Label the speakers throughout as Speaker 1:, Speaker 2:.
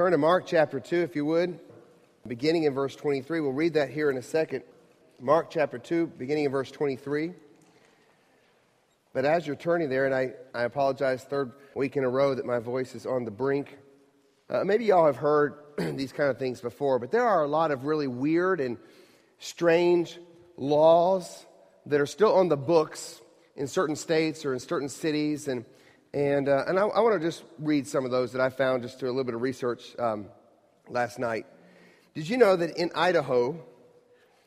Speaker 1: Turn to Mark chapter 2, if you would, beginning in verse 23. We'll read that here in a second. Mark chapter 2, beginning in verse 23. But as you're turning there, and I, I apologize, third week in a row that my voice is on the brink. Uh, maybe y'all have heard these kind of things before, but there are a lot of really weird and strange laws that are still on the books in certain states or in certain cities. And and, uh, and I, I want to just read some of those that I found just through a little bit of research um, last night. Did you know that in Idaho,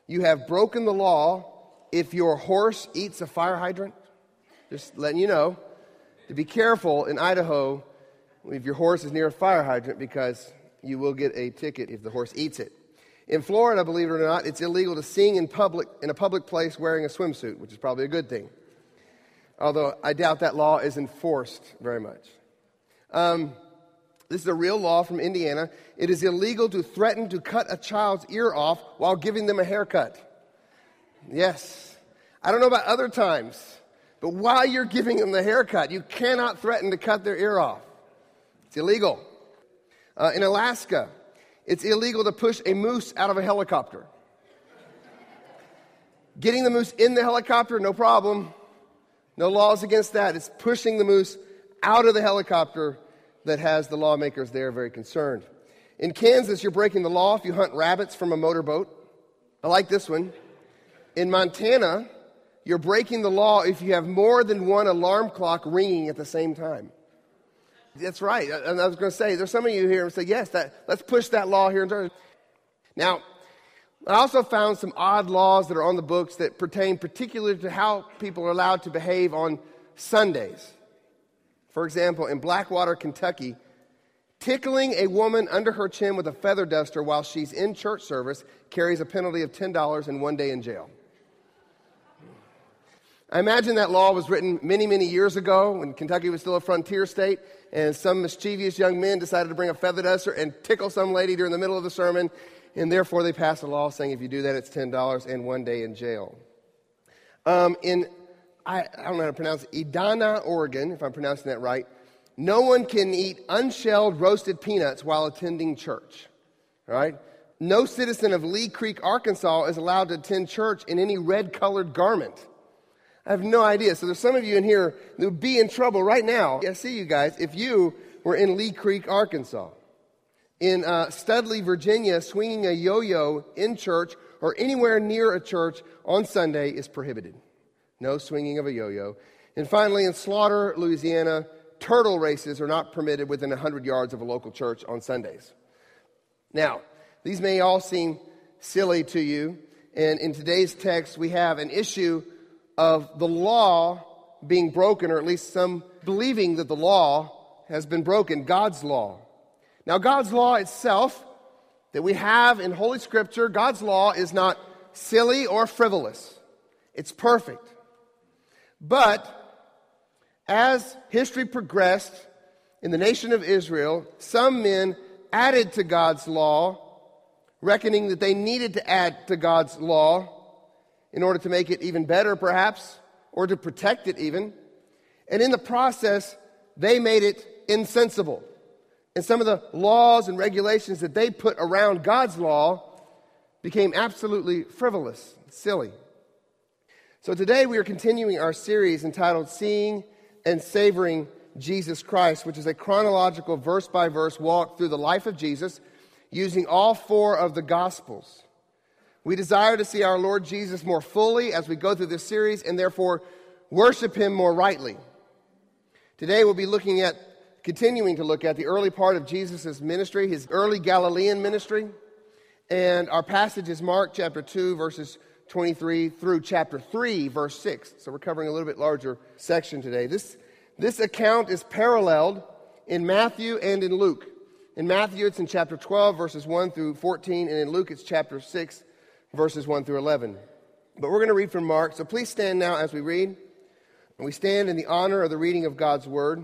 Speaker 1: you have broken the law if your horse eats a fire hydrant? Just letting you know to be careful in Idaho if your horse is near a fire hydrant because you will get a ticket if the horse eats it. In Florida, believe it or not, it's illegal to sing in public in a public place wearing a swimsuit, which is probably a good thing although I doubt that law is enforced very much. Um, this is a real law from Indiana. It is illegal to threaten to cut a child's ear off while giving them a haircut. Yes. I don't know about other times, but while you're giving them the haircut, you cannot threaten to cut their ear off. It's illegal. Uh, in Alaska, it's illegal to push a moose out of a helicopter. Getting the moose in the helicopter, no problem. No laws against that. It's pushing the moose out of the helicopter that has the lawmakers there very concerned. In Kansas, you're breaking the law if you hunt rabbits from a motorboat. I like this one. In Montana, you're breaking the law if you have more than one alarm clock ringing at the same time. That's right. And I was going to say, there's some of you here who say, yes, that, let's push that law here. And turn." Now, I also found some odd laws that are on the books that pertain particularly to how people are allowed to behave on Sundays. For example, in Blackwater, Kentucky, tickling a woman under her chin with a feather duster while she's in church service carries a penalty of $10 and one day in jail. I imagine that law was written many, many years ago when Kentucky was still a frontier state, and some mischievous young men decided to bring a feather duster and tickle some lady during the middle of the sermon, and therefore they passed a law saying if you do that, it's $10 and one day in jail. Um, in, I, I, don't know how to pronounce it, Oregon, if I'm pronouncing that right, no one can eat unshelled roasted peanuts while attending church. All right? No citizen of Lee Creek, Arkansas is allowed to attend church in any red colored garment. I have no idea. So there's some of you in here that would be in trouble right now. I see you guys if you were in Lee Creek, Arkansas in uh, Studley, Virginia, swinging a yo yo in church or anywhere near a church on Sunday is prohibited. No swinging of a yo yo. And finally, in Slaughter, Louisiana, turtle races are not permitted within 100 yards of a local church on Sundays. Now, these may all seem silly to you, and in today's text, we have an issue of the law being broken, or at least some believing that the law has been broken, God's law. Now, God's law itself that we have in Holy Scripture, God's law is not silly or frivolous, it's perfect. But as history progressed in the nation of Israel, some men added to God's law, reckoning that they needed to add to God's law in order to make it even better, perhaps, or to protect it even. And in the process, they made it insensible and some of the laws and regulations that they put around God's law became absolutely frivolous, silly. So today we are continuing our series entitled Seeing and Savoring Jesus Christ, which is a chronological verse by verse walk through the life of Jesus using all four of the Gospels. We desire to see our Lord Jesus more fully as we go through this series and therefore worship him more rightly. Today we'll be looking at continuing to look at the early part of Jesus' ministry, his early Galilean ministry. And our passage is Mark chapter 2, verses 23 through chapter 3, verse 6. So we're covering a little bit larger section today. This, this account is paralleled in Matthew and in Luke. In Matthew, it's in chapter 12, verses 1 through 14, and in Luke, it's chapter 6, verses 1 through 11. But we're going to read from Mark, so please stand now as we read. And we stand in the honor of the reading of God's word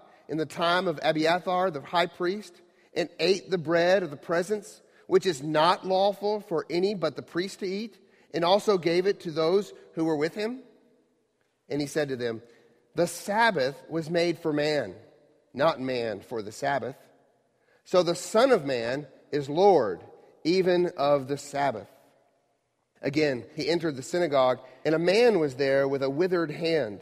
Speaker 1: in the time of Abiathar, the high priest, and ate the bread of the presence, which is not lawful for any but the priest to eat, and also gave it to those who were with him? And he said to them, The Sabbath was made for man, not man for the Sabbath. So the Son of Man is Lord, even of the Sabbath. Again, he entered the synagogue, and a man was there with a withered hand.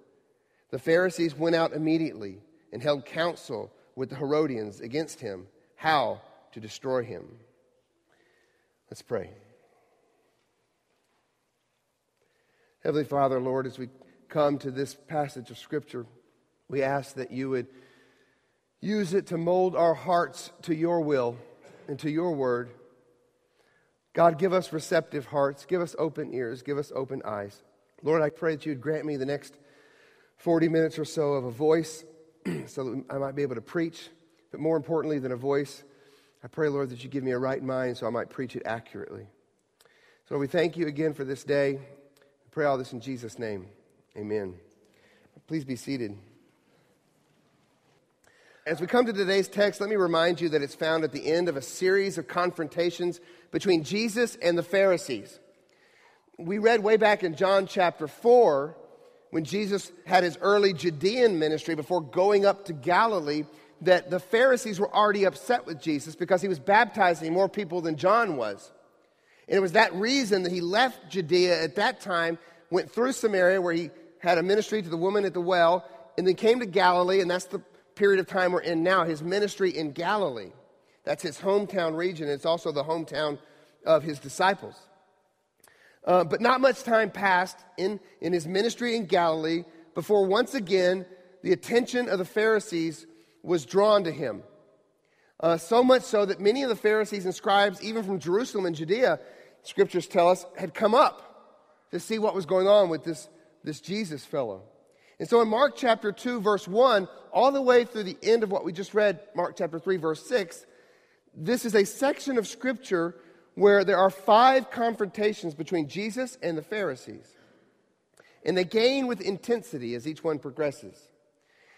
Speaker 1: The Pharisees went out immediately and held counsel with the Herodians against him, how to destroy him. Let's pray. Heavenly Father, Lord, as we come to this passage of Scripture, we ask that you would use it to mold our hearts to your will and to your word. God, give us receptive hearts, give us open ears, give us open eyes. Lord, I pray that you'd grant me the next 40 minutes or so of a voice so that I might be able to preach. But more importantly than a voice, I pray, Lord, that you give me a right mind so I might preach it accurately. So we thank you again for this day. I pray all this in Jesus' name. Amen. Please be seated. As we come to today's text, let me remind you that it's found at the end of a series of confrontations between Jesus and the Pharisees. We read way back in John chapter 4 when Jesus had his early Judean ministry before going up to Galilee that the Pharisees were already upset with Jesus because he was baptizing more people than John was. And it was that reason that he left Judea at that time, went through Samaria where he had a ministry to the woman at the well, and then came to Galilee, and that's the period of time we're in now, his ministry in Galilee. That's his hometown region. It's also the hometown of his disciples. Uh, but not much time passed in, in his ministry in Galilee before once again the attention of the Pharisees was drawn to him. Uh, so much so that many of the Pharisees and scribes, even from Jerusalem and Judea, scriptures tell us, had come up to see what was going on with this, this Jesus fellow. And so in Mark chapter 2, verse 1, all the way through the end of what we just read, Mark chapter 3, verse 6, this is a section of scripture where there are five confrontations between Jesus and the Pharisees. And they gain with intensity as each one progresses.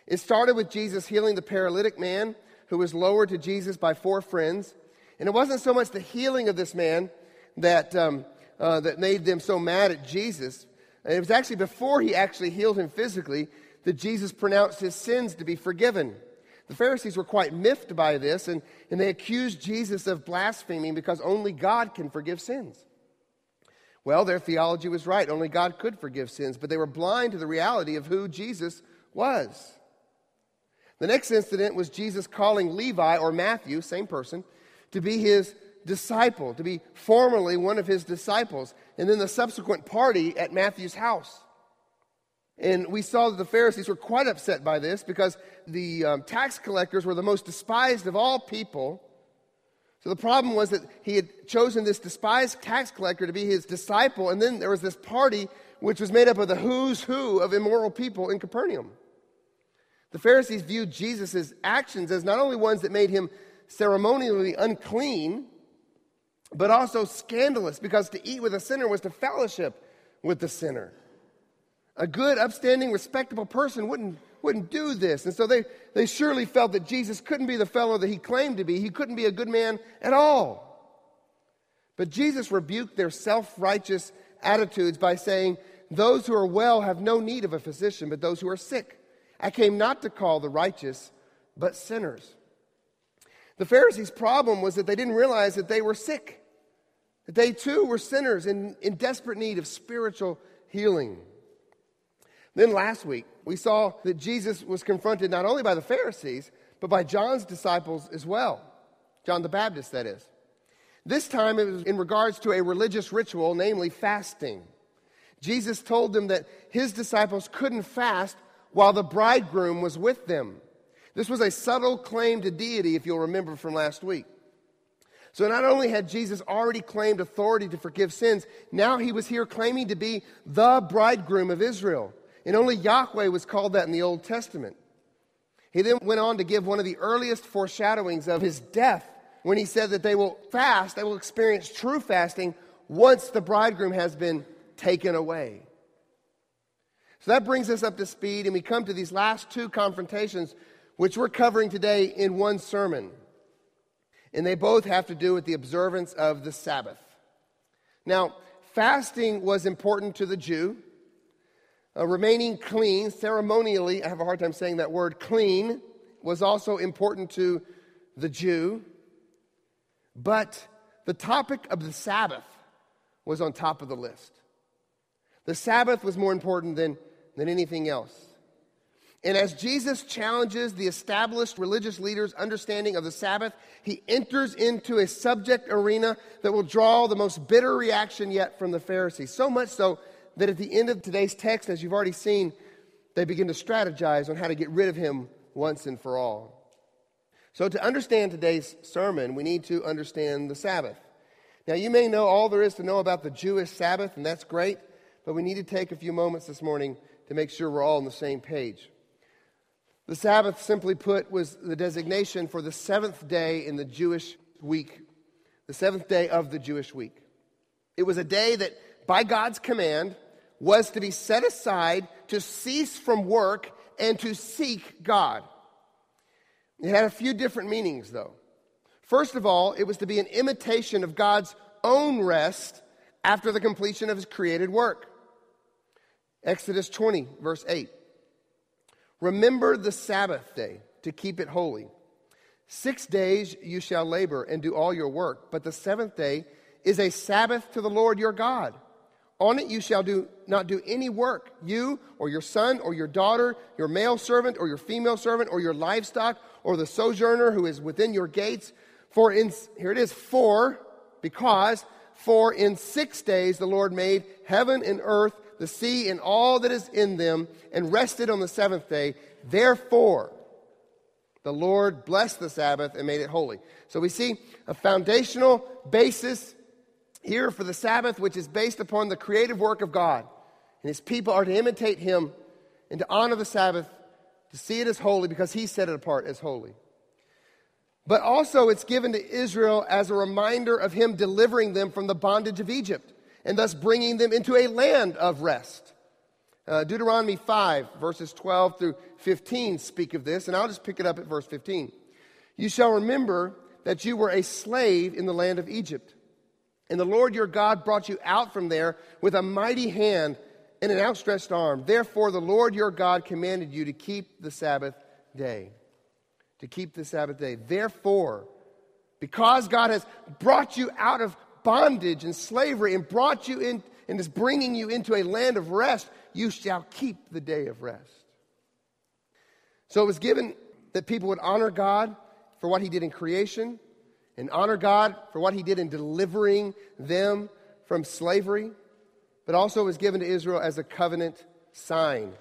Speaker 1: It started with Jesus healing the paralytic man who was lowered to Jesus by four friends. And it wasn't so much the healing of this man that, um, uh, that made them so mad at Jesus, it was actually before he actually healed him physically that Jesus pronounced his sins to be forgiven. The Pharisees were quite miffed by this, and, and they accused Jesus of blaspheming because only God can forgive sins. Well, their theology was right. Only God could forgive sins, but they were blind to the reality of who Jesus was. The next incident was Jesus calling Levi, or Matthew, same person, to be his disciple, to be formerly one of his disciples, and then the subsequent party at Matthew's house. And we saw that the Pharisees were quite upset by this because the um, tax collectors were the most despised of all people. So the problem was that he had chosen this despised tax collector to be his disciple, and then there was this party which was made up of the who's who of immoral people in Capernaum. The Pharisees viewed Jesus' actions as not only ones that made him ceremonially unclean, but also scandalous because to eat with a sinner was to fellowship with the sinner. A good, upstanding, respectable person wouldn't, wouldn't do this. And so they, they surely felt that Jesus couldn't be the fellow that he claimed to be. He couldn't be a good man at all. But Jesus rebuked their self righteous attitudes by saying, Those who are well have no need of a physician, but those who are sick. I came not to call the righteous, but sinners. The Pharisees' problem was that they didn't realize that they were sick. That they too were sinners in, in desperate need of spiritual healing. Then last week, we saw that Jesus was confronted not only by the Pharisees, but by John's disciples as well. John the Baptist, that is. This time it was in regards to a religious ritual, namely fasting. Jesus told them that his disciples couldn't fast while the bridegroom was with them. This was a subtle claim to deity, if you'll remember from last week. So not only had Jesus already claimed authority to forgive sins, now he was here claiming to be the bridegroom of Israel. And only Yahweh was called that in the Old Testament. He then went on to give one of the earliest foreshadowings of his death when he said that they will fast, they will experience true fasting once the bridegroom has been taken away. So that brings us up to speed, and we come to these last two confrontations, which we're covering today in one sermon. And they both have to do with the observance of the Sabbath. Now, fasting was important to the Jew. Uh, remaining clean, ceremonially, I have a hard time saying that word, clean, was also important to the Jew. But the topic of the Sabbath was on top of the list. The Sabbath was more important than, than anything else. And as Jesus challenges the established religious leaders' understanding of the Sabbath, he enters into a subject arena that will draw the most bitter reaction yet from the Pharisees. So much so that at the end of today's text, as you've already seen, they begin to strategize on how to get rid of him once and for all. So, to understand today's sermon, we need to understand the Sabbath. Now, you may know all there is to know about the Jewish Sabbath, and that's great, but we need to take a few moments this morning to make sure we're all on the same page. The Sabbath, simply put, was the designation for the seventh day in the Jewish week, the seventh day of the Jewish week. It was a day that, by God's command, was to be set aside to cease from work and to seek God. It had a few different meanings, though. First of all, it was to be an imitation of God's own rest after the completion of his created work. Exodus 20, verse 8. Remember the Sabbath day to keep it holy. Six days you shall labor and do all your work, but the seventh day is a Sabbath to the Lord your God. On it you shall do, not do any work, you or your son or your daughter, your male servant or your female servant, or your livestock, or the sojourner who is within your gates. For in, here it is, for, because, for in six days the Lord made heaven and earth, the sea and all that is in them, and rested on the seventh day. Therefore, the Lord blessed the Sabbath and made it holy. So we see a foundational basis here for the Sabbath, which is based upon the creative work of God. And his people are to imitate him and to honor the Sabbath, to see it as holy because he set it apart as holy. But also, it's given to Israel as a reminder of him delivering them from the bondage of Egypt and thus bringing them into a land of rest. Uh, Deuteronomy 5, verses 12 through 15 speak of this, and I'll just pick it up at verse 15. You shall remember that you were a slave in the land of Egypt and the Lord your God brought you out from there with a mighty hand and an outstretched arm. Therefore, the Lord your God commanded you to keep the Sabbath day. To keep the Sabbath day. Therefore, because God has brought you out of bondage and slavery and brought you in and is bringing you into a land of rest, you shall keep the day of rest. So it was given that people would honor God for what he did in creation, and honor God for what he did in delivering them from slavery, but also was given to Israel as a covenant sign.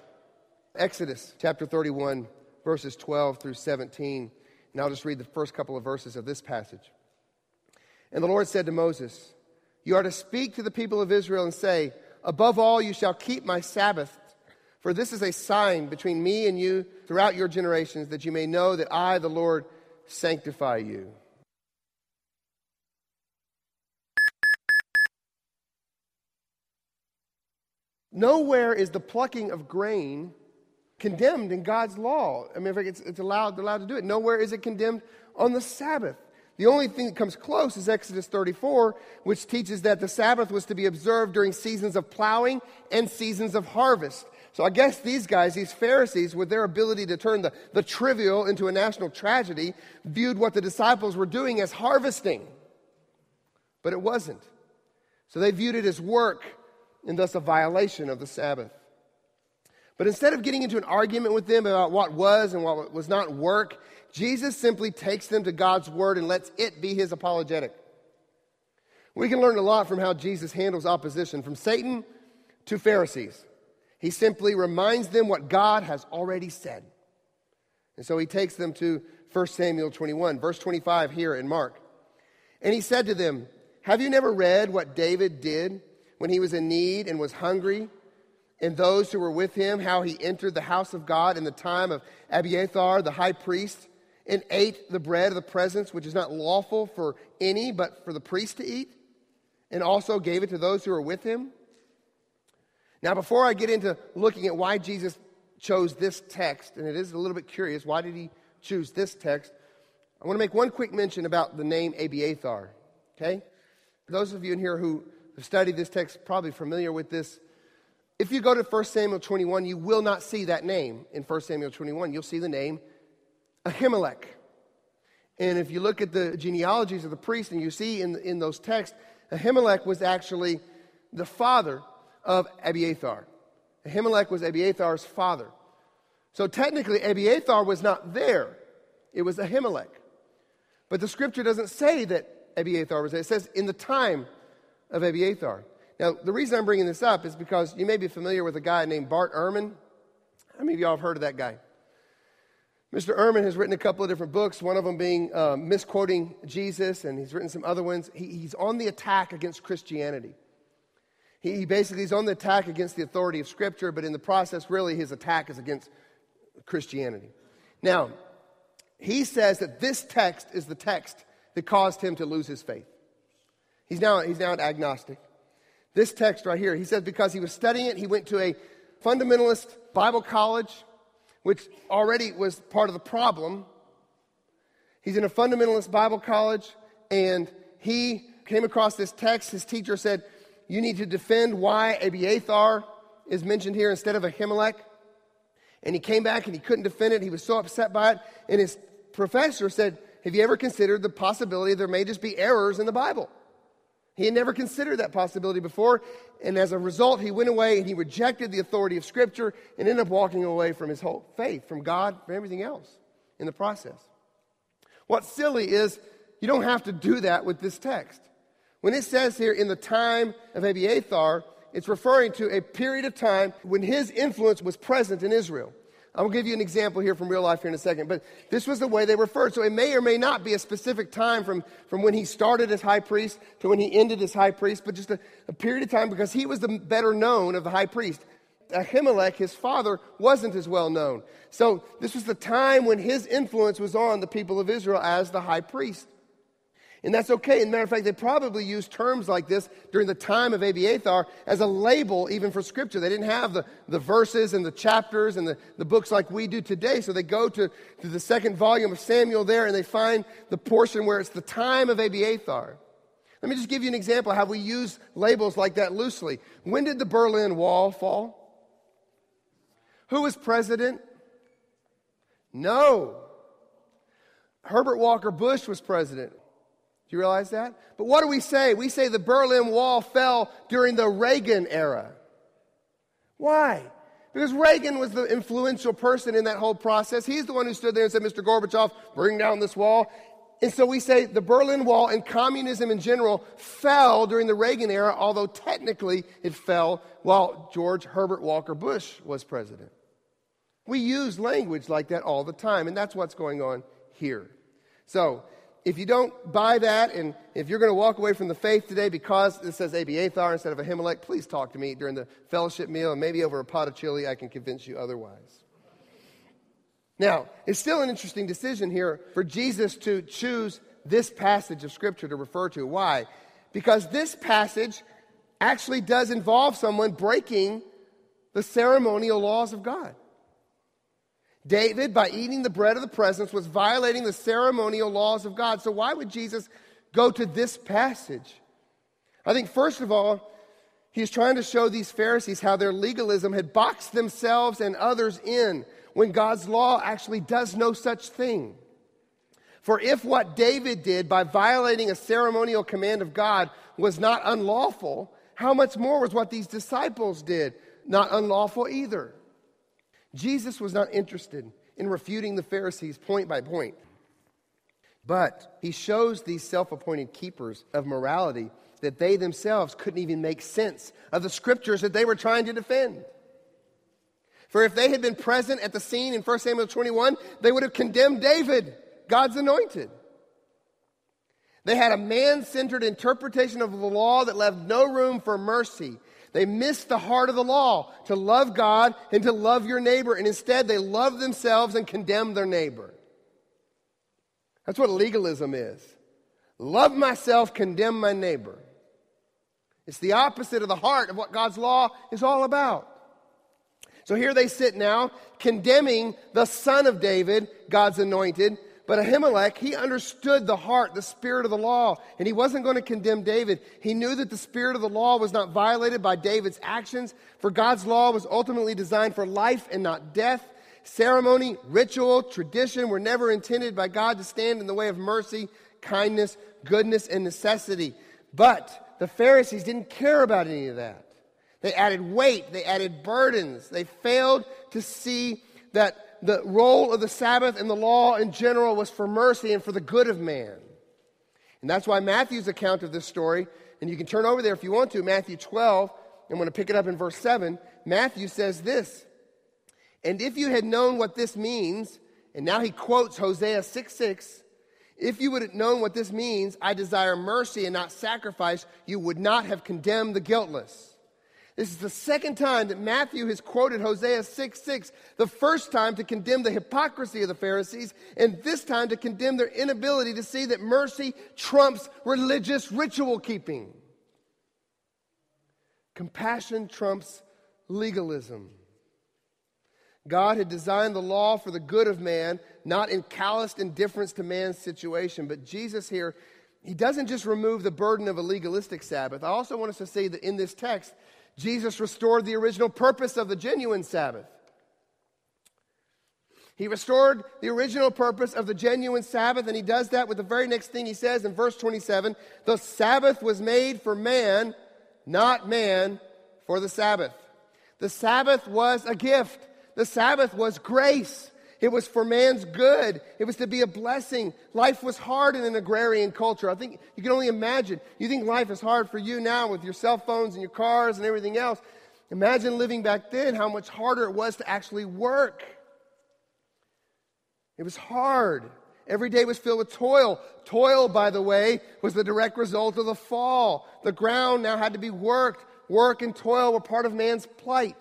Speaker 1: Exodus chapter 31, verses 12 through 17. And I'll just read the first couple of verses of this passage. And the Lord said to Moses, You are to speak to the people of Israel and say, Above all, you shall keep my Sabbath, for this is a sign between me and you throughout your generations, that you may know that I, the Lord, sanctify you. Nowhere is the plucking of grain condemned in God's law. I mean, in fact, it's, it's allowed, allowed to do it. Nowhere is it condemned on the Sabbath. The only thing that comes close is Exodus 34, which teaches that the Sabbath was to be observed during seasons of plowing and seasons of harvest. So I guess these guys, these Pharisees, with their ability to turn the, the trivial into a national tragedy, viewed what the disciples were doing as harvesting. But it wasn't. So they viewed it as work and thus a violation of the Sabbath. But instead of getting into an argument with them about what was and what was not work, Jesus simply takes them to God's word and lets it be his apologetic. We can learn a lot from how Jesus handles opposition, from Satan to Pharisees. He simply reminds them what God has already said. And so he takes them to 1 Samuel 21, verse 25 here in Mark. And he said to them, Have you never read what David did when he was in need and was hungry? And those who were with him, how he entered the house of God in the time of Abiathar, the high priest, and ate the bread of the presence, which is not lawful for any but for the priest to eat, and also gave it to those who were with him? Now, before I get into looking at why Jesus chose this text, and it is a little bit curious, why did he choose this text? I want to make one quick mention about the name Abiathar. Okay? Those of you in here who have studied this text probably familiar with this. If you go to 1 Samuel 21, you will not see that name in 1 Samuel 21. You'll see the name Ahimelech. And if you look at the genealogies of the priests and you see in, in those texts, Ahimelech was actually the father of Abiathar. Ahimelech was Abiathar's father. So technically, Abiathar was not there, it was Ahimelech. But the scripture doesn't say that Abiathar was there, it says in the time of Abiathar. Now, the reason I'm bringing this up is because you may be familiar with a guy named Bart Ehrman. How many of y'all have heard of that guy? Mr. Ehrman has written a couple of different books, one of them being uh, Misquoting Jesus, and he's written some other ones. He, he's on the attack against Christianity. He, he basically is on the attack against the authority of Scripture, but in the process, really, his attack is against Christianity. Now, he says that this text is the text that caused him to lose his faith. He's now, he's now an agnostic. This text right here, he says because he was studying it, he went to a fundamentalist Bible college, which already was part of the problem. He's in a fundamentalist Bible college, and he came across this text. His teacher said, you need to defend why Abiathar is mentioned here instead of Ahimelech. And he came back and he couldn't defend it. He was so upset by it. And his professor said, Have you ever considered the possibility there may just be errors in the Bible? He had never considered that possibility before. And as a result, he went away and he rejected the authority of Scripture and ended up walking away from his whole faith, from God, from everything else in the process. What's silly is you don't have to do that with this text. When it says here in the time of Abiathar, it's referring to a period of time when his influence was present in Israel. I'll give you an example here from real life here in a second, but this was the way they referred. So it may or may not be a specific time from, from when he started as high priest to when he ended as high priest, but just a, a period of time because he was the better known of the high priest. Ahimelech, his father, wasn't as well known. So this was the time when his influence was on the people of Israel as the high priest. And that's okay. As a matter of fact, they probably used terms like this during the time of Abiathar as a label even for Scripture. They didn't have the, the verses and the chapters and the, the books like we do today. So they go to, to the second volume of Samuel there and they find the portion where it's the time of Abiathar. Let me just give you an example how we use labels like that loosely. When did the Berlin Wall fall? Who was president? No. Herbert Walker Bush was president. You realize that? But what do we say? We say the Berlin Wall fell during the Reagan era. Why? Because Reagan was the influential person in that whole process. He's the one who stood there and said, Mr. Gorbachev, bring down this wall. And so we say the Berlin Wall and communism in general fell during the Reagan era, although technically it fell while George Herbert Walker Bush was president. We use language like that all the time, and that's what's going on here. So if you don't buy that, and if you're going to walk away from the faith today because it says Abiathar instead of Ahimelech, please talk to me during the fellowship meal, and maybe over a pot of chili, I can convince you otherwise. Now, it's still an interesting decision here for Jesus to choose this passage of Scripture to refer to. Why? Because this passage actually does involve someone breaking the ceremonial laws of God. David, by eating the bread of the presence, was violating the ceremonial laws of God. So, why would Jesus go to this passage? I think, first of all, he's trying to show these Pharisees how their legalism had boxed themselves and others in when God's law actually does no such thing. For if what David did by violating a ceremonial command of God was not unlawful, how much more was what these disciples did not unlawful either? Jesus was not interested in refuting the Pharisees point by point. But he shows these self appointed keepers of morality that they themselves couldn't even make sense of the scriptures that they were trying to defend. For if they had been present at the scene in 1 Samuel 21, they would have condemned David, God's anointed. They had a man centered interpretation of the law that left no room for mercy. They missed the heart of the law to love God and to love your neighbor, and instead they love themselves and condemn their neighbor. That's what legalism is. Love myself, condemn my neighbor. It's the opposite of the heart of what God's law is all about. So here they sit now, condemning the son of David, God's anointed. But Ahimelech, he understood the heart, the spirit of the law, and he wasn't going to condemn David. He knew that the spirit of the law was not violated by David's actions, for God's law was ultimately designed for life and not death. Ceremony, ritual, tradition were never intended by God to stand in the way of mercy, kindness, goodness, and necessity. But the Pharisees didn't care about any of that. They added weight, they added burdens. They failed to see that the role of the Sabbath and the law in general was for mercy and for the good of man. And that's why Matthew's account of this story, and you can turn over there if you want to, Matthew 12, I'm going to pick it up in verse 7. Matthew says this And if you had known what this means, and now he quotes Hosea 6 6, if you would have known what this means, I desire mercy and not sacrifice, you would not have condemned the guiltless. This is the second time that Matthew has quoted Hosea 6 6, the first time to condemn the hypocrisy of the Pharisees, and this time to condemn their inability to see that mercy trumps religious ritual keeping. Compassion trumps legalism. God had designed the law for the good of man, not in calloused indifference to man's situation. But Jesus here, he doesn't just remove the burden of a legalistic Sabbath. I also want us to see that in this text, Jesus restored the original purpose of the genuine Sabbath. He restored the original purpose of the genuine Sabbath, and he does that with the very next thing he says in verse 27 The Sabbath was made for man, not man for the Sabbath. The Sabbath was a gift, the Sabbath was grace. It was for man's good. It was to be a blessing. Life was hard in an agrarian culture. I think you can only imagine. You think life is hard for you now with your cell phones and your cars and everything else. Imagine living back then, how much harder it was to actually work. It was hard. Every day was filled with toil. Toil, by the way, was the direct result of the fall. The ground now had to be worked. Work and toil were part of man's plight.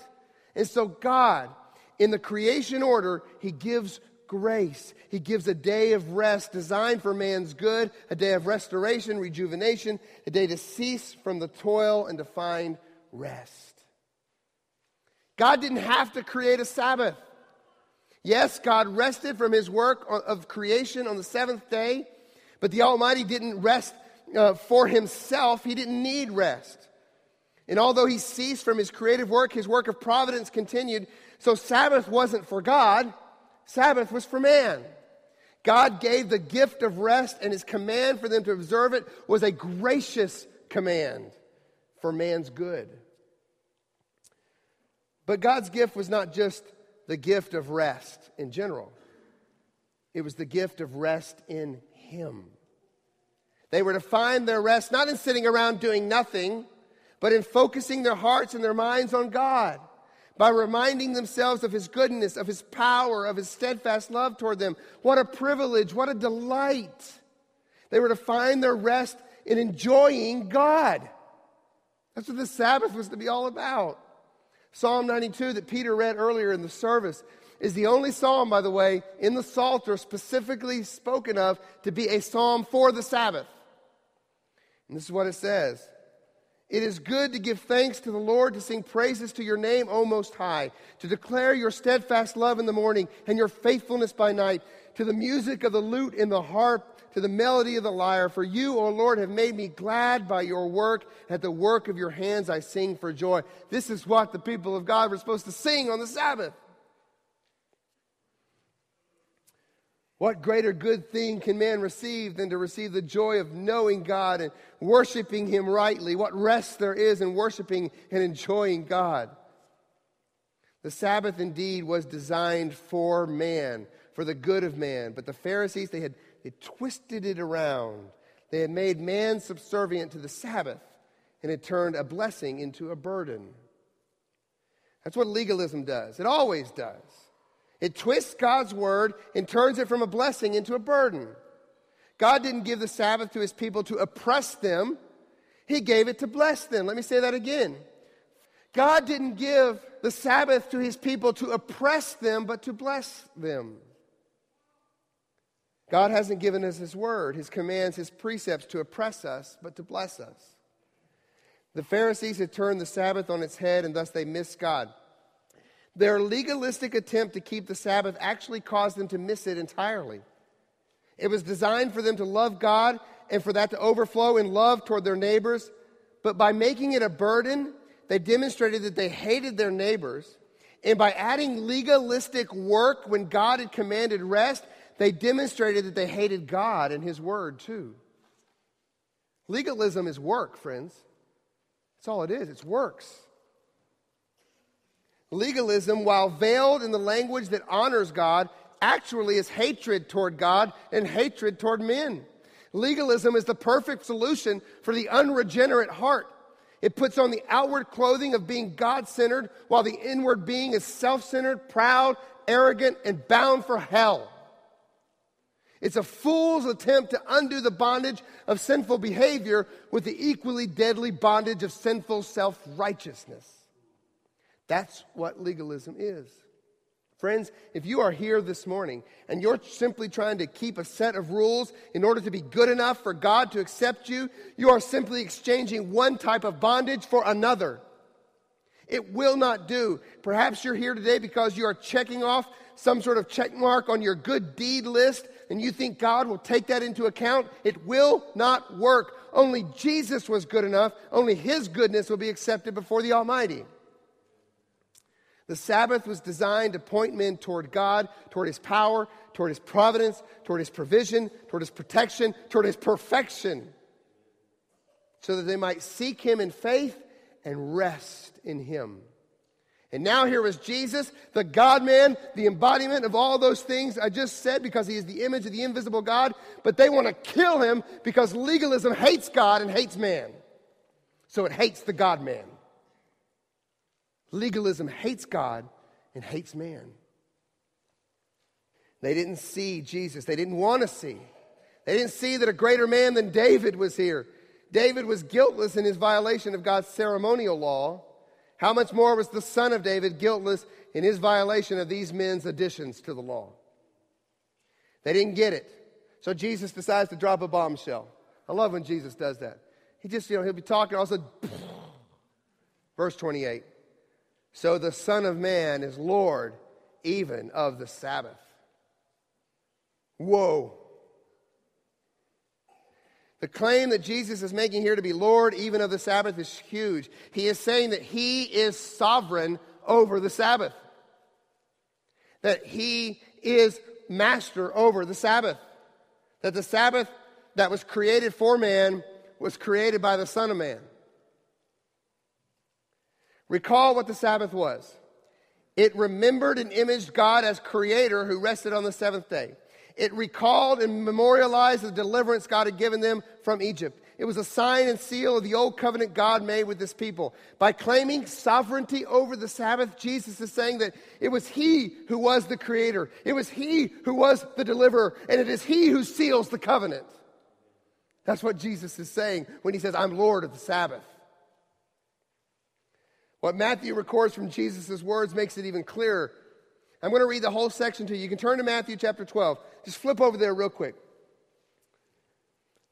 Speaker 1: And so God, in the creation order, he gives grace. He gives a day of rest designed for man's good, a day of restoration, rejuvenation, a day to cease from the toil and to find rest. God didn't have to create a Sabbath. Yes, God rested from his work of creation on the seventh day, but the Almighty didn't rest uh, for himself. He didn't need rest. And although he ceased from his creative work, his work of providence continued so Sabbath wasn't for God, Sabbath was for man. God gave the gift of rest, and his command for them to observe it was a gracious command for man's good. But God's gift was not just the gift of rest in general, it was the gift of rest in Him. They were to find their rest not in sitting around doing nothing, but in focusing their hearts and their minds on God by reminding themselves of his goodness, of his power, of his steadfast love toward them. What a privilege, what a delight. They were to find their rest in enjoying God. That's what the Sabbath was to be all about. Psalm 92 that Peter read earlier in the service is the only psalm, by the way, in the Psalter specifically spoken of to be a psalm for the Sabbath. And this is what it says it is good to give thanks to the Lord, to sing praises to your name, O Most High, to declare your steadfast love in the morning and your faithfulness by night, to the music of the lute and the harp, to the melody of the lyre. For you, O Lord, have made me glad by your work. At the work of your hands I sing for joy. This is what the people of God were supposed to sing on the Sabbath. What greater good thing can man receive than to receive the joy of knowing God and worshiping Him rightly? What rest there is in worshiping and enjoying God. The Sabbath indeed was designed for man, for the good of man. But the Pharisees, they had they twisted it around. They had made man subservient to the Sabbath and had turned a blessing into a burden. That's what legalism does. It always does. It twists God's word and turns it from a blessing into a burden. God didn't give the Sabbath to his people to oppress them, he gave it to bless them. Let me say that again. God didn't give the Sabbath to his people to oppress them, but to bless them. God hasn't given us his word, his commands, his precepts to oppress us, but to bless us. The Pharisees had turned the Sabbath on its head, and thus they missed God. Their legalistic attempt to keep the Sabbath actually caused them to miss it entirely. It was designed for them to love God and for that to overflow in love toward their neighbors. But by making it a burden, they demonstrated that they hated their neighbors. And by adding legalistic work when God had commanded rest, they demonstrated that they hated God and His Word too. Legalism is work, friends. That's all it is, it's works. Legalism, while veiled in the language that honors God, actually is hatred toward God and hatred toward men. Legalism is the perfect solution for the unregenerate heart. It puts on the outward clothing of being God centered, while the inward being is self centered, proud, arrogant, and bound for hell. It's a fool's attempt to undo the bondage of sinful behavior with the equally deadly bondage of sinful self righteousness. That's what legalism is. Friends, if you are here this morning and you're simply trying to keep a set of rules in order to be good enough for God to accept you, you are simply exchanging one type of bondage for another. It will not do. Perhaps you're here today because you are checking off some sort of check mark on your good deed list and you think God will take that into account, it will not work. Only Jesus was good enough. Only His goodness will be accepted before the Almighty. The Sabbath was designed to point men toward God, toward His power, toward His providence, toward His provision, toward His protection, toward His perfection, so that they might seek Him in faith and rest in Him. And now here was Jesus, the God man, the embodiment of all those things I just said because he is the image of the invisible God, but they want to kill him because legalism hates God and hates man. So it hates the God man. Legalism hates God and hates man. They didn't see Jesus. They didn't want to see. They didn't see that a greater man than David was here. David was guiltless in his violation of God's ceremonial law. How much more was the son of David guiltless in his violation of these men's additions to the law? They didn't get it. So Jesus decides to drop a bombshell. I love when Jesus does that. He just, you know, he'll be talking, a sudden, verse 28. So the Son of Man is Lord even of the Sabbath. Whoa. The claim that Jesus is making here to be Lord even of the Sabbath is huge. He is saying that he is sovereign over the Sabbath, that he is master over the Sabbath, that the Sabbath that was created for man was created by the Son of Man. Recall what the Sabbath was. It remembered and imaged God as creator who rested on the seventh day. It recalled and memorialized the deliverance God had given them from Egypt. It was a sign and seal of the old covenant God made with his people. By claiming sovereignty over the Sabbath, Jesus is saying that it was he who was the creator, it was he who was the deliverer, and it is he who seals the covenant. That's what Jesus is saying when he says, I'm Lord of the Sabbath. What Matthew records from Jesus' words makes it even clearer. I'm going to read the whole section to you. You can turn to Matthew chapter 12. Just flip over there real quick.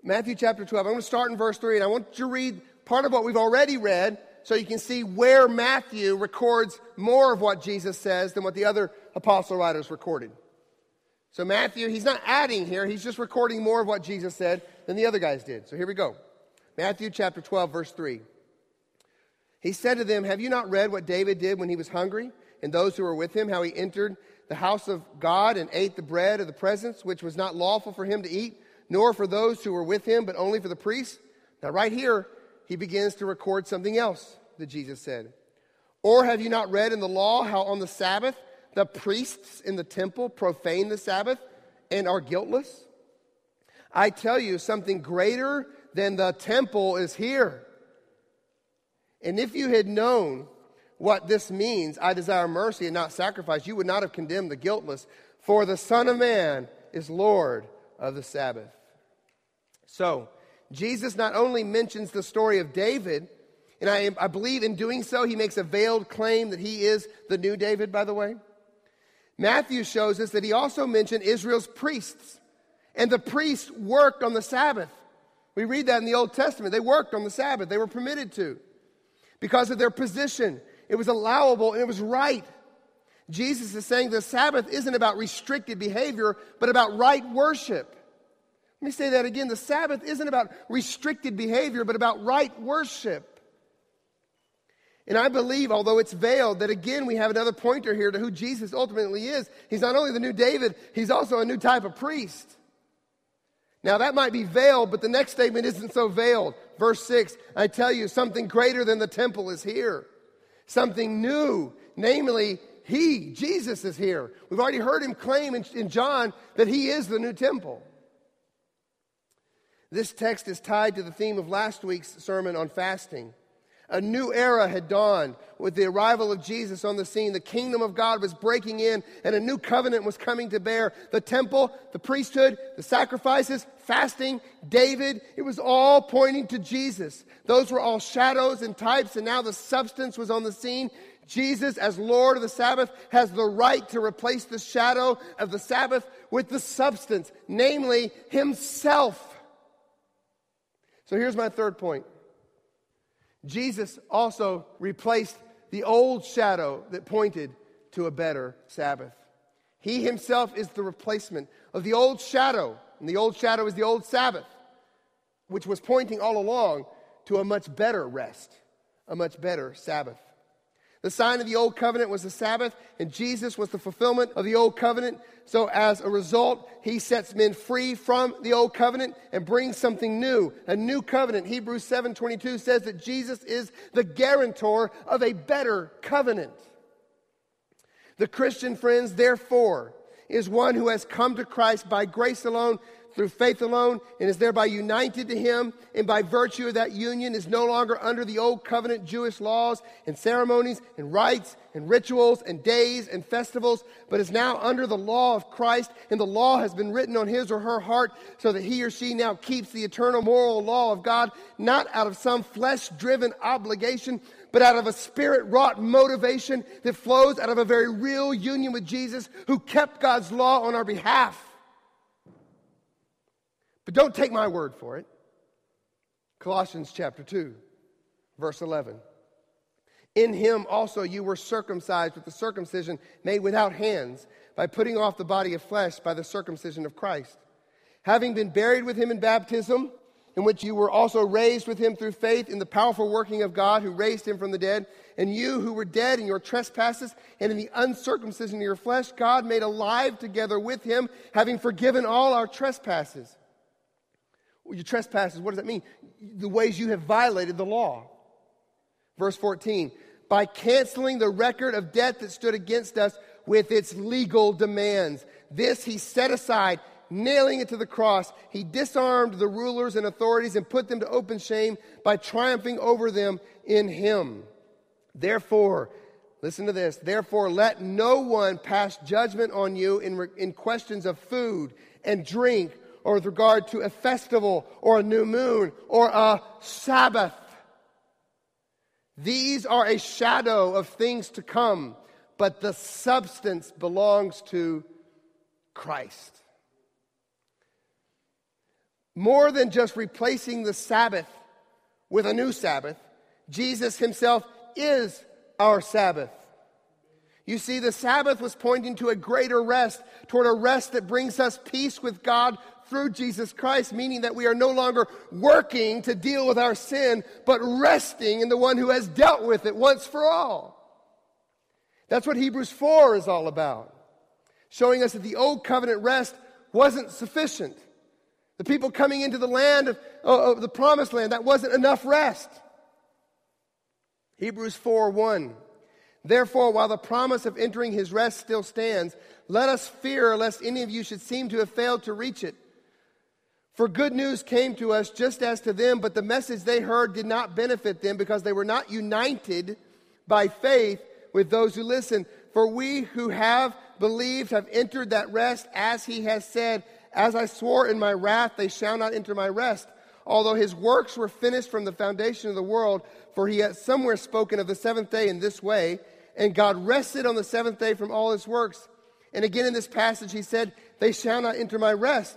Speaker 1: Matthew chapter 12. I'm going to start in verse 3, and I want you to read part of what we've already read so you can see where Matthew records more of what Jesus says than what the other apostle writers recorded. So, Matthew, he's not adding here, he's just recording more of what Jesus said than the other guys did. So, here we go. Matthew chapter 12, verse 3. He said to them, Have you not read what David did when he was hungry? and those who were with him, how he entered the house of God and ate the bread of the presence, which was not lawful for him to eat, nor for those who were with him, but only for the priests. Now, right here, he begins to record something else that Jesus said. Or have you not read in the law how on the Sabbath the priests in the temple profane the Sabbath and are guiltless? I tell you, something greater than the temple is here. And if you had known what this means, I desire mercy and not sacrifice, you would not have condemned the guiltless. For the Son of Man is Lord of the Sabbath. So, Jesus not only mentions the story of David, and I, I believe in doing so, he makes a veiled claim that he is the new David, by the way. Matthew shows us that he also mentioned Israel's priests. And the priests worked on the Sabbath. We read that in the Old Testament. They worked on the Sabbath, they were permitted to because of their position. It was allowable and it was right. Jesus is saying the Sabbath isn't about restricted behavior, but about right worship. Let me say that again. The Sabbath isn't about restricted behavior, but about right worship. And I believe, although it's veiled, that again we have another pointer here to who Jesus ultimately is. He's not only the new David, he's also a new type of priest. Now that might be veiled, but the next statement isn't so veiled. Verse 6 I tell you, something greater than the temple is here, something new, namely, He, Jesus, is here. We've already heard him claim in, in John that He is the new temple. This text is tied to the theme of last week's sermon on fasting. A new era had dawned with the arrival of Jesus on the scene. The kingdom of God was breaking in and a new covenant was coming to bear. The temple, the priesthood, the sacrifices, fasting, David, it was all pointing to Jesus. Those were all shadows and types, and now the substance was on the scene. Jesus, as Lord of the Sabbath, has the right to replace the shadow of the Sabbath with the substance, namely Himself. So here's my third point Jesus also replaced the old shadow that pointed to a better Sabbath. He himself is the replacement of the old shadow, and the old shadow is the old Sabbath, which was pointing all along to a much better rest, a much better Sabbath. The sign of the old covenant was the Sabbath, and Jesus was the fulfillment of the old covenant. So, as a result, he sets men free from the old covenant and brings something new, a new covenant. Hebrews 7:22 says that Jesus is the guarantor of a better covenant. The Christian friends, therefore, is one who has come to Christ by grace alone through faith alone and is thereby united to him and by virtue of that union is no longer under the old covenant Jewish laws and ceremonies and rites and rituals and days and festivals but is now under the law of Christ and the law has been written on his or her heart so that he or she now keeps the eternal moral law of God not out of some flesh driven obligation but out of a spirit wrought motivation that flows out of a very real union with Jesus who kept God's law on our behalf but don't take my word for it. Colossians chapter 2, verse 11. In him also you were circumcised with the circumcision made without hands, by putting off the body of flesh by the circumcision of Christ. Having been buried with him in baptism, in which you were also raised with him through faith in the powerful working of God who raised him from the dead, and you who were dead in your trespasses and in the uncircumcision of your flesh, God made alive together with him, having forgiven all our trespasses your trespasses, what does that mean? The ways you have violated the law. Verse 14, by canceling the record of debt that stood against us with its legal demands. This he set aside, nailing it to the cross. He disarmed the rulers and authorities and put them to open shame by triumphing over them in him. Therefore, listen to this. Therefore, let no one pass judgment on you in, in questions of food and drink or with regard to a festival or a new moon or a Sabbath. These are a shadow of things to come, but the substance belongs to Christ. More than just replacing the Sabbath with a new Sabbath, Jesus himself is our Sabbath. You see, the Sabbath was pointing to a greater rest, toward a rest that brings us peace with God through Jesus Christ, meaning that we are no longer working to deal with our sin, but resting in the one who has dealt with it once for all. That's what Hebrews 4 is all about, showing us that the old covenant rest wasn't sufficient. The people coming into the land of, the promised land, that wasn't enough rest. Hebrews 4 1. Therefore, while the promise of entering his rest still stands, let us fear lest any of you should seem to have failed to reach it. For good news came to us just as to them, but the message they heard did not benefit them because they were not united by faith with those who listen. For we who have believed have entered that rest, as he has said, As I swore in my wrath, they shall not enter my rest. Although his works were finished from the foundation of the world, for he had somewhere spoken of the seventh day in this way, and God rested on the seventh day from all his works. And again in this passage, he said, They shall not enter my rest.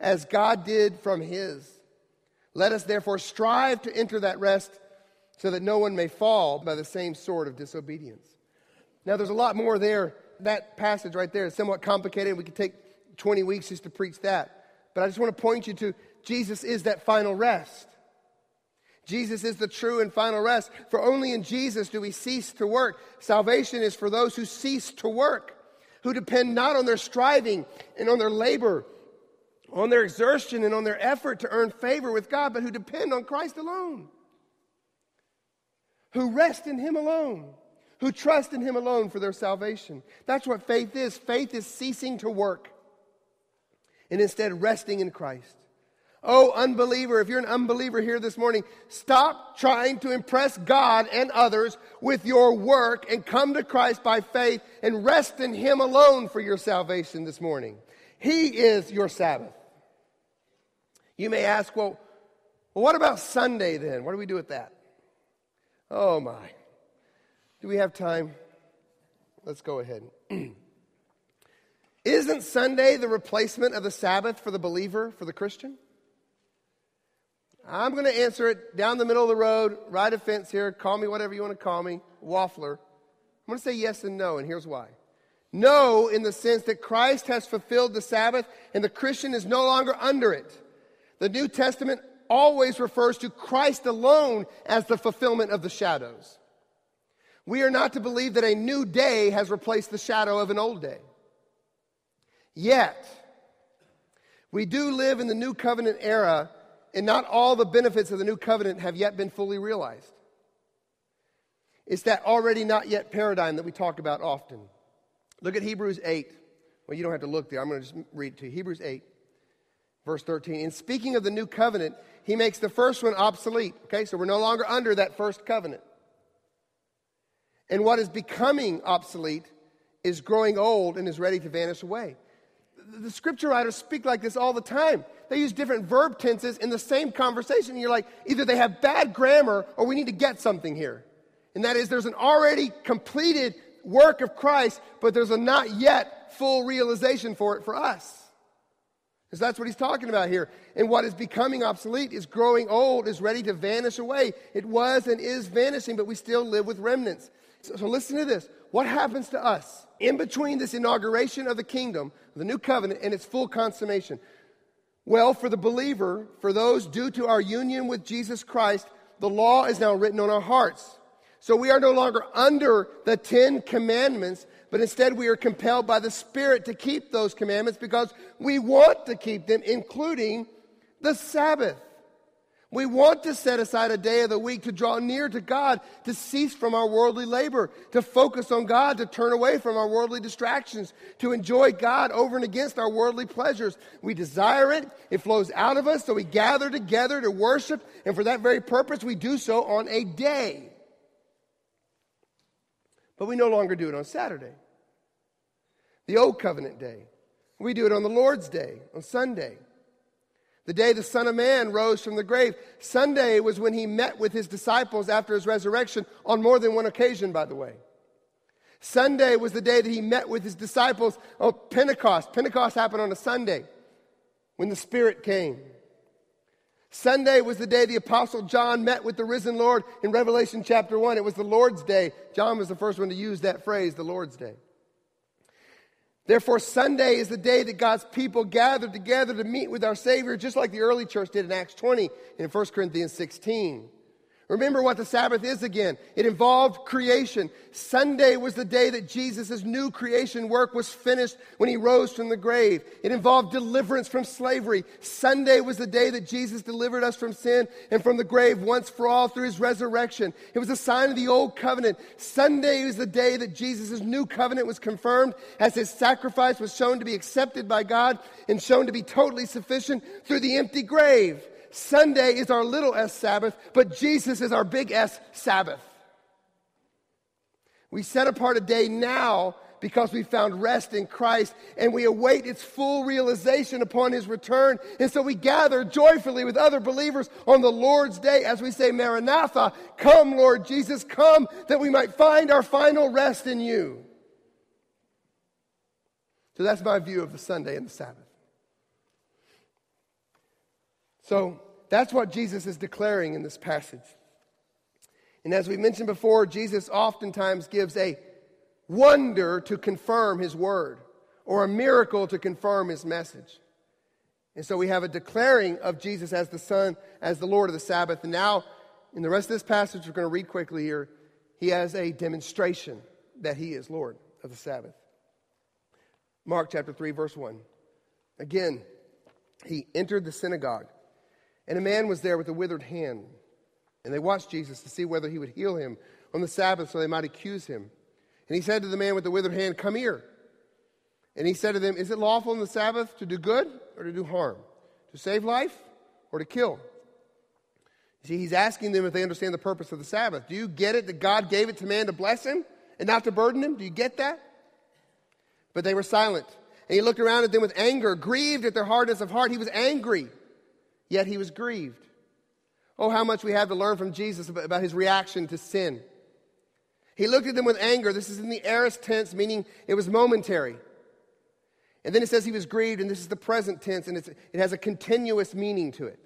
Speaker 1: as God did from his. Let us therefore strive to enter that rest so that no one may fall by the same sort of disobedience. Now, there's a lot more there. That passage right there is somewhat complicated. We could take 20 weeks just to preach that. But I just want to point you to Jesus is that final rest. Jesus is the true and final rest. For only in Jesus do we cease to work. Salvation is for those who cease to work, who depend not on their striving and on their labor, on their exertion and on their effort to earn favor with God, but who depend on Christ alone, who rest in Him alone, who trust in Him alone for their salvation. That's what faith is. Faith is ceasing to work and instead resting in Christ. Oh, unbeliever, if you're an unbeliever here this morning, stop trying to impress God and others with your work and come to Christ by faith and rest in Him alone for your salvation this morning. He is your Sabbath. You may ask, well, well, what about Sunday then? What do we do with that? Oh my. Do we have time? Let's go ahead. Isn't Sunday the replacement of the Sabbath for the believer, for the Christian? I'm going to answer it down the middle of the road, right a fence here, call me whatever you want to call me, waffler. I'm going to say yes and no, and here's why. No, in the sense that Christ has fulfilled the Sabbath and the Christian is no longer under it. The New Testament always refers to Christ alone as the fulfillment of the shadows. We are not to believe that a new day has replaced the shadow of an old day. Yet, we do live in the new covenant era, and not all the benefits of the new covenant have yet been fully realized. It's that already not yet paradigm that we talk about often. Look at Hebrews 8. Well, you don't have to look there. I'm going to just read to you. Hebrews 8. Verse 13. In speaking of the new covenant, he makes the first one obsolete. Okay, so we're no longer under that first covenant. And what is becoming obsolete is growing old and is ready to vanish away. The scripture writers speak like this all the time. They use different verb tenses in the same conversation. And you're like, either they have bad grammar or we need to get something here. And that is, there's an already completed work of Christ, but there's a not yet full realization for it for us. Because that's what he's talking about here. And what is becoming obsolete is growing old, is ready to vanish away. It was and is vanishing, but we still live with remnants. So, so listen to this. What happens to us in between this inauguration of the kingdom, the new covenant, and its full consummation? Well, for the believer, for those due to our union with Jesus Christ, the law is now written on our hearts. So we are no longer under the Ten Commandments, but instead we are compelled by the Spirit to keep those commandments because we want to keep them, including the Sabbath. We want to set aside a day of the week to draw near to God, to cease from our worldly labor, to focus on God, to turn away from our worldly distractions, to enjoy God over and against our worldly pleasures. We desire it, it flows out of us, so we gather together to worship, and for that very purpose, we do so on a day. But we no longer do it on Saturday, the Old Covenant day. We do it on the Lord's Day, on Sunday. The day the Son of Man rose from the grave. Sunday was when he met with his disciples after his resurrection, on more than one occasion, by the way. Sunday was the day that he met with his disciples on Pentecost. Pentecost happened on a Sunday when the Spirit came. Sunday was the day the Apostle John met with the risen Lord in Revelation chapter 1. It was the Lord's day. John was the first one to use that phrase, the Lord's day. Therefore, Sunday is the day that God's people gathered together to meet with our Savior, just like the early church did in Acts 20 and 1 Corinthians 16. Remember what the Sabbath is again. It involved creation. Sunday was the day that Jesus' new creation work was finished when he rose from the grave. It involved deliverance from slavery. Sunday was the day that Jesus delivered us from sin and from the grave once for all through his resurrection. It was a sign of the old covenant. Sunday was the day that Jesus' new covenant was confirmed as his sacrifice was shown to be accepted by God and shown to be totally sufficient through the empty grave. Sunday is our little s Sabbath, but Jesus is our big S Sabbath. We set apart a day now because we found rest in Christ and we await its full realization upon his return. And so we gather joyfully with other believers on the Lord's day as we say, Maranatha, come, Lord Jesus, come, that we might find our final rest in you. So that's my view of the Sunday and the Sabbath. So that's what Jesus is declaring in this passage. And as we mentioned before, Jesus oftentimes gives a wonder to confirm his word or a miracle to confirm his message. And so we have a declaring of Jesus as the Son, as the Lord of the Sabbath. And now, in the rest of this passage, we're going to read quickly here, he has a demonstration that he is Lord of the Sabbath. Mark chapter 3, verse 1. Again, he entered the synagogue and a man was there with a withered hand. And they watched Jesus to see whether he would heal him on the Sabbath so they might accuse him. And he said to the man with the withered hand, Come here. And he said to them, Is it lawful on the Sabbath to do good or to do harm? To save life or to kill? You See, he's asking them if they understand the purpose of the Sabbath. Do you get it that God gave it to man to bless him and not to burden him? Do you get that? But they were silent. And he looked around at them with anger, grieved at their hardness of heart. He was angry yet he was grieved. Oh, how much we have to learn from Jesus about his reaction to sin. He looked at them with anger. This is in the aorist tense, meaning it was momentary. And then it says he was grieved, and this is the present tense, and it has a continuous meaning to it.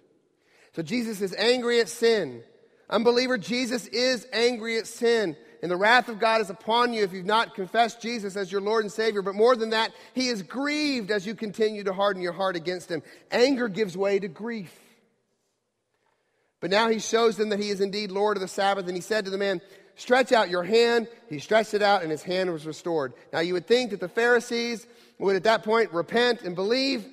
Speaker 1: So Jesus is angry at sin. Unbeliever, Jesus is angry at sin. And the wrath of God is upon you if you've not confessed Jesus as your Lord and Savior. But more than that, He is grieved as you continue to harden your heart against Him. Anger gives way to grief. But now He shows them that He is indeed Lord of the Sabbath. And He said to the man, Stretch out your hand. He stretched it out, and his hand was restored. Now you would think that the Pharisees would at that point repent and believe.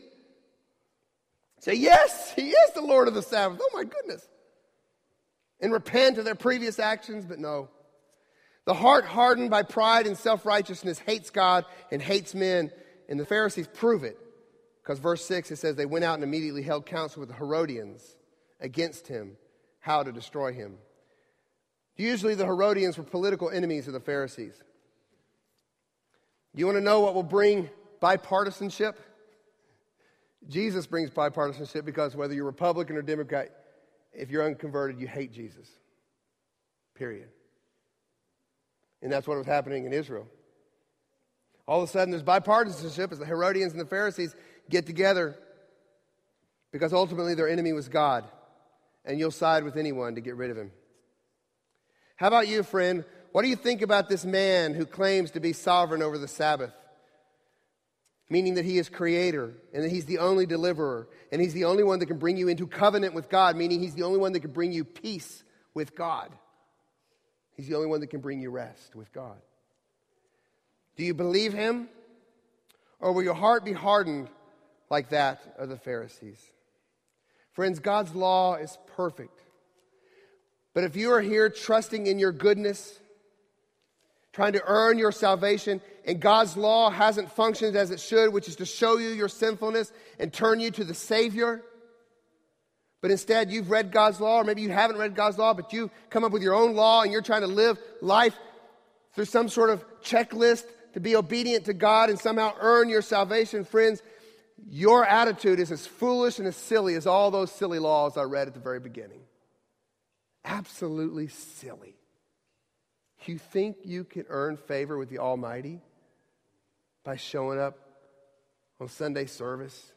Speaker 1: Say, Yes, He is the Lord of the Sabbath. Oh my goodness. And repent of their previous actions, but no. The heart hardened by pride and self righteousness hates God and hates men, and the Pharisees prove it. Because verse 6 it says they went out and immediately held counsel with the Herodians against him, how to destroy him. Usually the Herodians were political enemies of the Pharisees. You want to know what will bring bipartisanship? Jesus brings bipartisanship because whether you're Republican or Democrat, if you're unconverted, you hate Jesus. Period. And that's what was happening in Israel. All of a sudden, there's bipartisanship as the Herodians and the Pharisees get together because ultimately their enemy was God, and you'll side with anyone to get rid of him. How about you, friend? What do you think about this man who claims to be sovereign over the Sabbath? Meaning that he is creator and that he's the only deliverer and he's the only one that can bring you into covenant with God, meaning he's the only one that can bring you peace with God. He's the only one that can bring you rest with God. Do you believe him? Or will your heart be hardened like that of the Pharisees? Friends, God's law is perfect. But if you are here trusting in your goodness, trying to earn your salvation, and God's law hasn't functioned as it should, which is to show you your sinfulness and turn you to the Savior, but instead, you've read God's law, or maybe you haven't read God's law, but you come up with your own law and you're trying to live life through some sort of checklist to be obedient to God and somehow earn your salvation. Friends, your attitude is as foolish and as silly as all those silly laws I read at the very beginning. Absolutely silly. You think you can earn favor with the Almighty by showing up on Sunday service?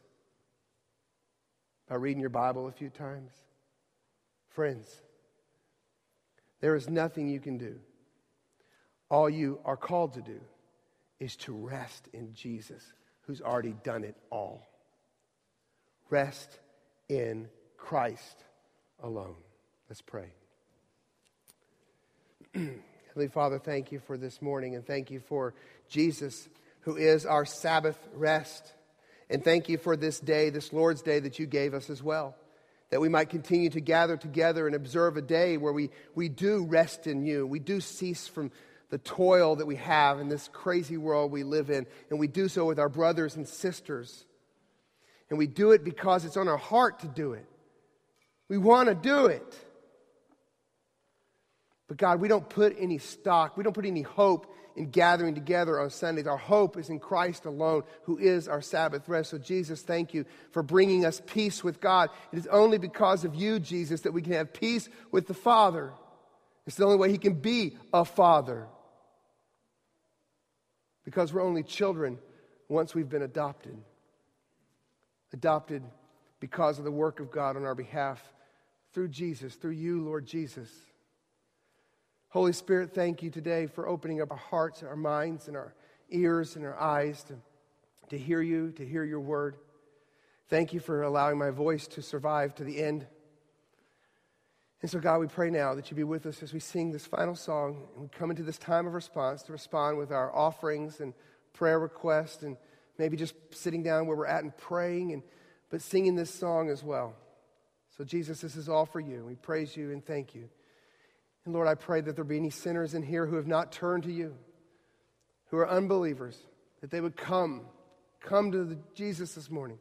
Speaker 1: By reading your Bible a few times. Friends, there is nothing you can do. All you are called to do is to rest in Jesus, who's already done it all. Rest in Christ alone. Let's pray. Heavenly Father, thank you for this morning and thank you for Jesus, who is our Sabbath rest. And thank you for this day, this Lord's Day that you gave us as well, that we might continue to gather together and observe a day where we, we do rest in you. We do cease from the toil that we have in this crazy world we live in, and we do so with our brothers and sisters. And we do it because it's on our heart to do it. We want to do it. But God, we don't put any stock, we don't put any hope in gathering together on Sundays. Our hope is in Christ alone, who is our Sabbath rest. So, Jesus, thank you for bringing us peace with God. It is only because of you, Jesus, that we can have peace with the Father. It's the only way He can be a Father. Because we're only children once we've been adopted. Adopted because of the work of God on our behalf through Jesus, through you, Lord Jesus. Holy Spirit, thank you today for opening up our hearts, and our minds, and our ears and our eyes to, to hear you, to hear your word. Thank you for allowing my voice to survive to the end. And so, God, we pray now that you be with us as we sing this final song and we come into this time of response to respond with our offerings and prayer requests and maybe just sitting down where we're at and praying and but singing this song as well. So, Jesus, this is all for you. We praise you and thank you. And Lord, I pray that there be any sinners in here who have not turned to you, who are unbelievers, that they would come, come to Jesus this morning.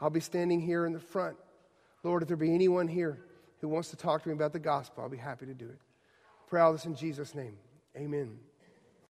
Speaker 1: I'll be standing here in the front. Lord, if there be anyone here who wants to talk to me about the gospel, I'll be happy to do it. Pray all this in Jesus' name. Amen.